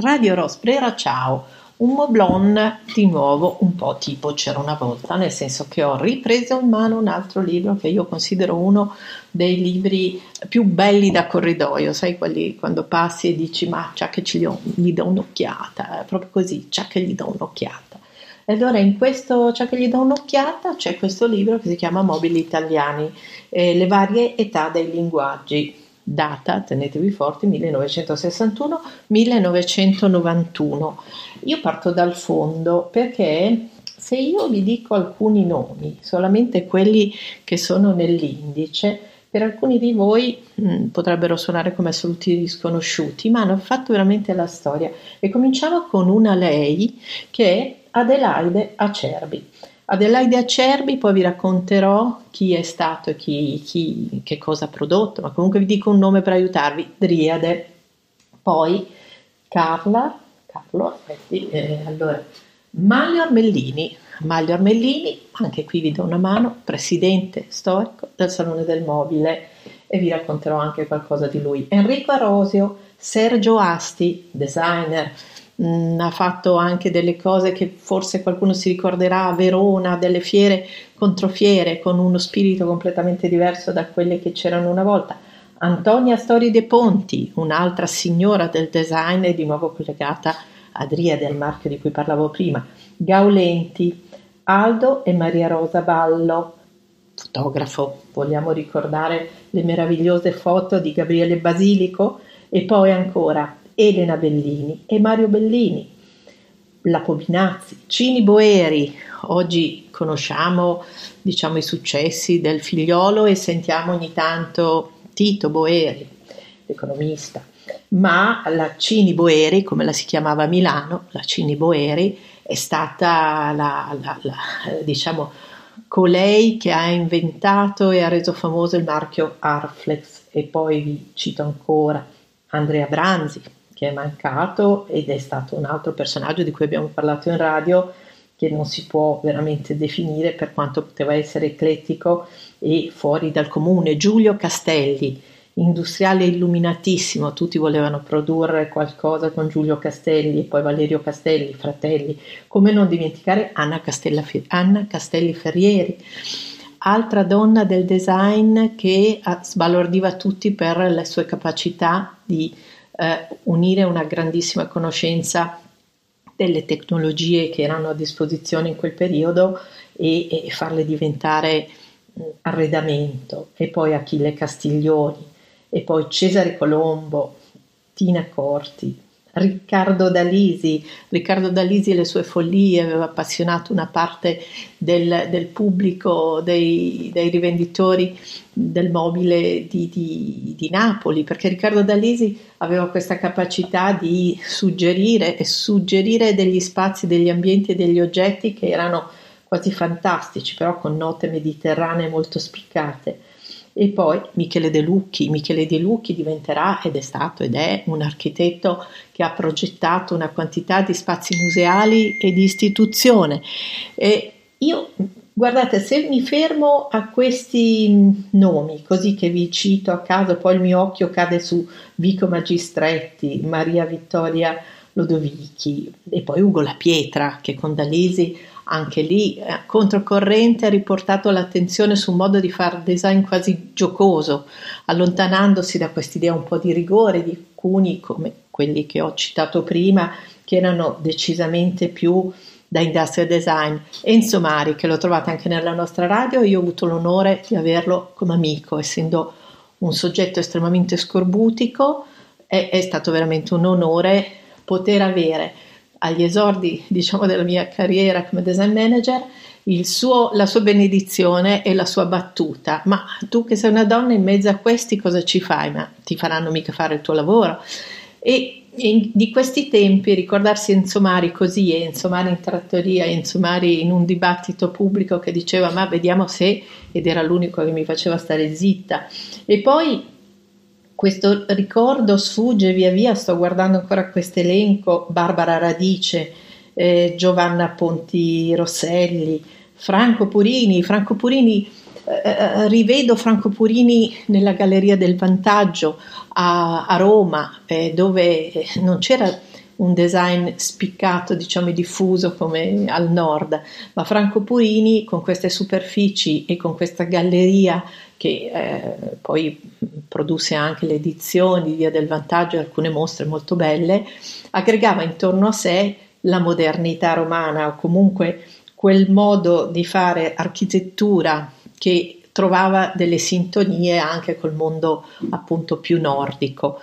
Radio Rosbrera, ciao! Un Moblon di nuovo un po' tipo c'era una volta, nel senso che ho ripreso in mano un altro libro che io considero uno dei libri più belli da corridoio, sai quelli quando passi e dici ma c'è che ci gli do un'occhiata, è proprio così, c'è che gli do un'occhiata. E allora in questo c'è che gli do un'occhiata c'è questo libro che si chiama Mobili Italiani, eh, le varie età dei linguaggi data, tenetevi forti, 1961-1991. Io parto dal fondo perché se io vi dico alcuni nomi, solamente quelli che sono nell'indice, per alcuni di voi mh, mm, potrebbero suonare come assoluti sconosciuti, ma hanno fatto veramente la storia. E cominciamo con una lei che è Adelaide Acerbi. Adelaide Acerbi, poi vi racconterò chi è stato e chi, chi, che cosa ha prodotto, ma comunque vi dico un nome per aiutarvi, Driade. Poi Carla, Carlo, aspetti, eh, allora, Maglio Armellini, Maglio Armellini, anche qui vi do una mano, presidente storico del Salone del Mobile e vi racconterò anche qualcosa di lui. Enrico Arosio, Sergio Asti, designer, mh, mm, ha fatto anche delle cose che forse qualcuno si ricorderà a Verona, delle fiere controfiere con uno spirito completamente diverso da quelle che c'erano una volta. Antonia Stori De Ponti, un'altra signora del design e di nuovo collegata a Dria del marchio di cui parlavo prima. Gaulenti, Aldo e Maria Rosa Ballo, fotografo, vogliamo ricordare le meravigliose foto di Gabriele Basilico e poi ancora Elena Bellini e Mario Bellini, la Pominazzi, Cini Boeri. Oggi conosciamo diciamo, i successi del figliolo e sentiamo ogni tanto Tito Boeri, l'economista. Ma la Cini Boeri, come la si chiamava a Milano, la Cini Boeri è stata la, la, la, diciamo, colei che ha inventato e ha reso famoso il marchio Arflex e poi vi cito ancora Andrea Branzi, che è mancato ed è stato un altro personaggio di cui abbiamo parlato in radio che non si può veramente definire per quanto poteva essere eclettico e fuori dal comune. Giulio Castelli, industriale illuminatissimo, tutti volevano produrre qualcosa con Giulio Castelli e poi Valerio Castelli, fratelli, come non dimenticare Anna, Anna Castelli Ferrieri, altra donna del design che sbalordiva tutti per le sue capacità di eh, unire una grandissima conoscenza delle tecnologie che erano a disposizione in quel periodo e, e farle diventare mh, arredamento e poi Achille Castiglioni e poi Cesare Colombo, Tina Corti, Riccardo Dalisi. Riccardo Dalisi e le sue follie aveva appassionato una parte del, del pubblico, dei, dei, rivenditori del mobile di, di, di, Napoli, perché Riccardo Dalisi aveva questa capacità di suggerire e suggerire degli spazi, degli ambienti e degli oggetti che erano quasi fantastici, però con note mediterranee molto spiccate e poi Michele De Lucchi. Michele De Lucchi diventerà ed è stato ed è un architetto che ha progettato una quantità di spazi museali e di istituzione. E io, guardate, se mi fermo a questi nomi, così che vi cito a caso, poi il mio occhio cade su Vico Magistretti, Maria Vittoria Lodovichi e poi Ugo La Pietra, che con Dalisi anche lì eh, controcorrente ha riportato l'attenzione su un modo di fare design quasi giocoso, allontanandosi da quest'idea un po' di rigore di alcuni come quelli che ho citato prima, che erano decisamente più da industrial design. Enzo Mari, che lo trovate anche nella nostra radio, io ho avuto l'onore di averlo come amico, essendo un soggetto estremamente scorbutico, è, è stato veramente un onore poter avere agli esordi diciamo, della mia carriera come design manager suo, la sua benedizione e la sua battuta. Ma tu che sei una donna in mezzo a questi cosa ci fai? Ma ti faranno mica fare il tuo lavoro. E in, di questi tempi ricordarsi Enzo Mari così, Enzo Mari in trattoria, Enzo Mari in un dibattito pubblico che diceva ma vediamo se, ed era l'unico che mi faceva stare zitta. E poi questo ricordo sfugge via via, sto guardando ancora questo elenco, Barbara Radice, eh, Giovanna Ponti Rosselli, Franco Purini, Franco Purini eh, eh, rivedo Franco Purini nella Galleria del Vantaggio a, a Roma, eh, dove non c'era un design spiccato, diciamo diffuso come al nord, ma Franco Purini con queste superfici e con questa galleria che eh, poi produsse anche le edizioni Via del Vantaggio e alcune mostre molto belle, aggregava intorno a sé la modernità romana o comunque quel modo di fare architettura che trovava delle sintonie anche col mondo appunto più nordico.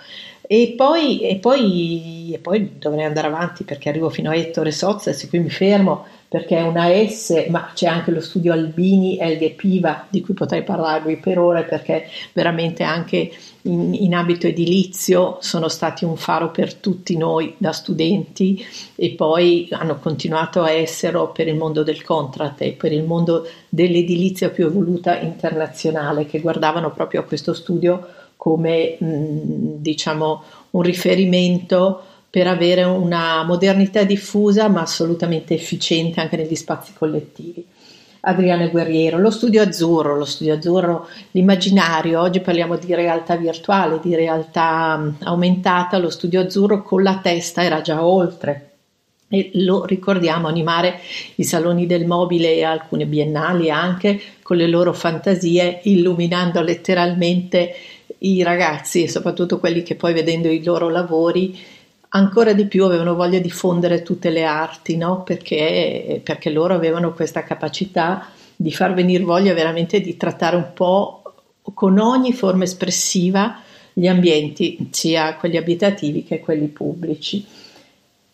E poi, e poi, e poi dovrei andare avanti perché arrivo fino a Ettore Sozza, e qui mi fermo perché è una S, ma c'è anche lo studio Albini Elghe Piva di cui potrei parlarvi per ore perché veramente anche in, in, ambito edilizio sono stati un faro per tutti noi da studenti e poi hanno continuato a esserlo per il mondo del contract e per il mondo dell'edilizia più evoluta internazionale che guardavano proprio a questo studio come mh, diciamo un riferimento per avere una modernità diffusa ma assolutamente efficiente anche negli spazi collettivi. Adriano Guerriero, lo studio azzurro, lo studio azzurro, l'immaginario, oggi parliamo di realtà virtuale, di realtà mm, aumentata, lo studio azzurro con la testa era già oltre. E lo ricordiamo animare i saloni del mobile e alcune biennali anche con le loro fantasie, illuminando letteralmente i ragazzi e soprattutto quelli che poi vedendo i loro lavori ancora di più avevano voglia di fondere tutte le arti, no? perché, perché loro avevano questa capacità di far venire voglia veramente di trattare un po' con ogni forma espressiva gli ambienti, sia quelli abitativi che quelli pubblici.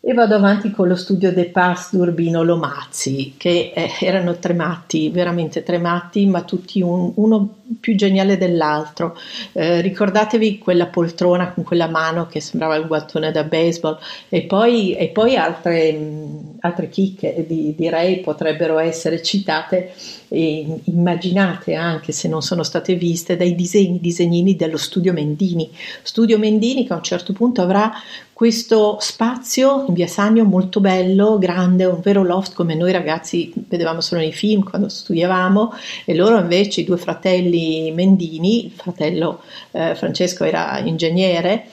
E vado avanti con lo studio De Paz d'Urbino Lomazzi, che eh, erano tre matti, veramente tre matti, ma tutti un, uno più geniale dell'altro. Eh, ricordatevi quella poltrona con quella mano che sembrava il guantone da baseball e poi, e poi altre, mh, altre chicche di, direi potrebbero essere citate e immaginate anche se non sono state viste dai disegni, disegnini dello studio Mendini. Studio Mendini che a un certo punto avrà questo spazio in via Sagno molto bello, grande, un vero loft come noi ragazzi vedevamo solo nei film quando studiavamo e loro invece i due fratelli Mendini, il fratello eh, Francesco era ingegnere,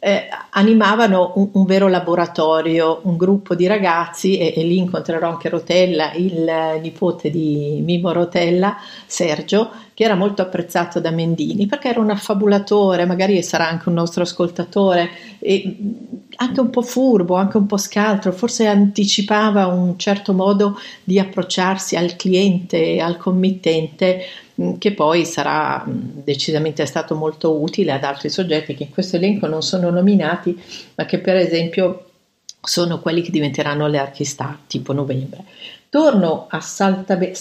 eh, animavano un, un, vero laboratorio, un gruppo di ragazzi e, e, lì incontrerò anche Rotella, il nipote di Mimo Rotella, Sergio, che era molto apprezzato da Mendini perché era un affabulatore, magari sarà anche un nostro ascoltatore, e anche un po' furbo, anche un po' scaltro, forse anticipava un certo modo di approcciarsi al cliente, al committente Mm, che poi sarà mm, decisamente stato molto utile ad altri soggetti che in questo elenco non sono nominati, ma che per esempio sono quelli che diventeranno le archistar tipo novembre. Torno a Saltabe-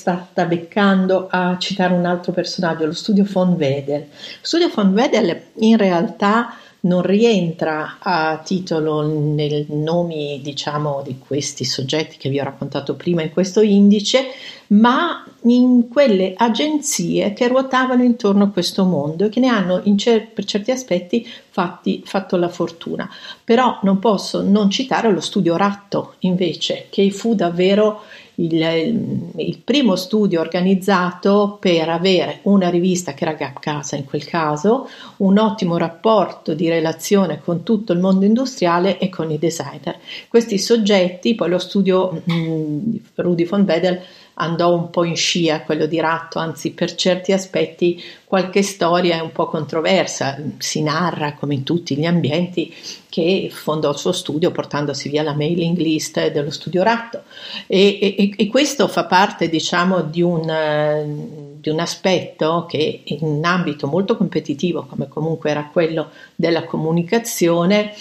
Beccando a citare un altro personaggio, lo studio von Wedel. Lo studio von Wedel in realtà non rientra a titolo nei nomi diciamo di questi soggetti che vi ho raccontato prima in questo indice, ma in quelle agenzie che ruotavano intorno a questo mondo e che ne hanno cer- per certi aspetti fatti, fatto la fortuna. Però non posso non citare lo studio Ratto invece, che fu davvero il, il, primo studio organizzato per avere una rivista che era Gap Casa in quel caso, un ottimo rapporto di relazione con tutto il mondo industriale e con i designer. Questi soggetti, poi lo studio mh, mm, Rudy von Wedel andò un po' in scia quello di Ratto, anzi per certi aspetti qualche storia è un po' controversa, si narra come in tutti gli ambienti che fondò il suo studio portandosi via la mailing list dello studio Ratto e, e, e questo fa parte diciamo di un, di un aspetto che in un ambito molto competitivo come comunque era quello della comunicazione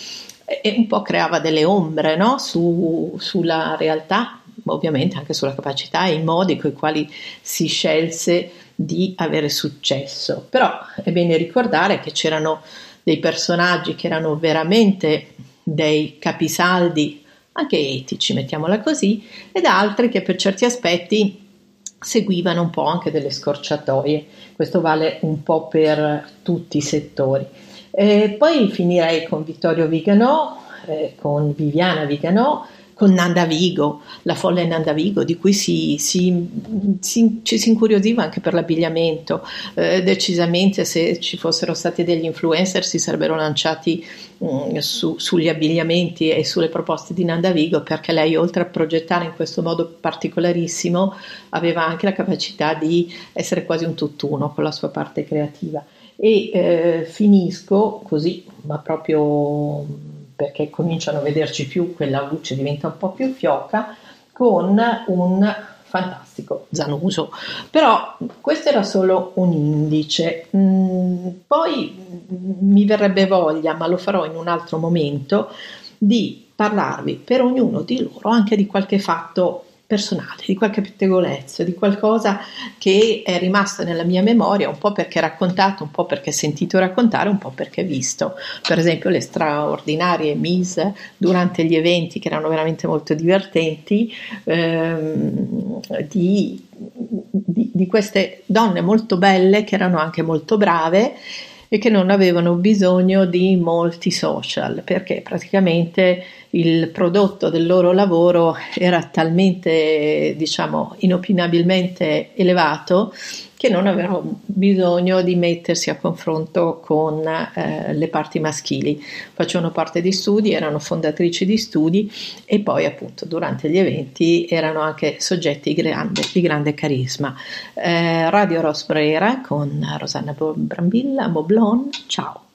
e un po' creava delle ombre no? Su, sulla realtà ovviamente anche sulla capacità e i modi con i quali si scelse di avere successo. Però è bene ricordare che c'erano dei personaggi che erano veramente dei capisaldi, anche etici, mettiamola così, ed altri che per certi aspetti seguivano un po' anche delle scorciatoie. Questo vale un po' per tutti i settori. E poi finirei con Vittorio Vigano, eh, con Viviana Viganò, con Nanda Vigo, la folla Nanda Vigo, di cui si, si, si, ci si incuriosiva anche per l'abbigliamento. Eh, decisamente, se ci fossero stati degli influencer, si sarebbero lanciati mh, mm, su, sugli abbigliamenti e sulle proposte di Nanda Vigo, perché lei, oltre a progettare in questo modo particolarissimo, aveva anche la capacità di essere quasi un tutt'uno con la sua parte creativa. E eh, finisco così, ma proprio perché cominciano a vederci più, quella luce diventa un po' più fioca, con un fantastico Zanuso. Però questo era solo un indice. Mm, poi mi verrebbe voglia, ma lo farò in un altro momento, di parlarvi per ognuno di loro anche di qualche fatto personale, di qualche pettegolezzo, di qualcosa che è rimasto nella mia memoria, un po' perché raccontato, un po' perché sentito raccontare, un po' perché visto. Per esempio le straordinarie mise durante gli eventi che erano veramente molto divertenti ehm, di, di, di queste donne molto belle che erano anche molto brave e che non avevano bisogno di molti social perché praticamente il prodotto del loro lavoro era talmente, diciamo, inopinabilmente elevato che non avevano bisogno di mettersi a confronto con eh, le parti maschili. Facevano parte di studi, erano fondatrici di studi e poi appunto durante gli eventi erano anche soggetti grande, di grande carisma. Eh, Radio Rosbrera con Rosanna Brambilla, Moblon, ciao!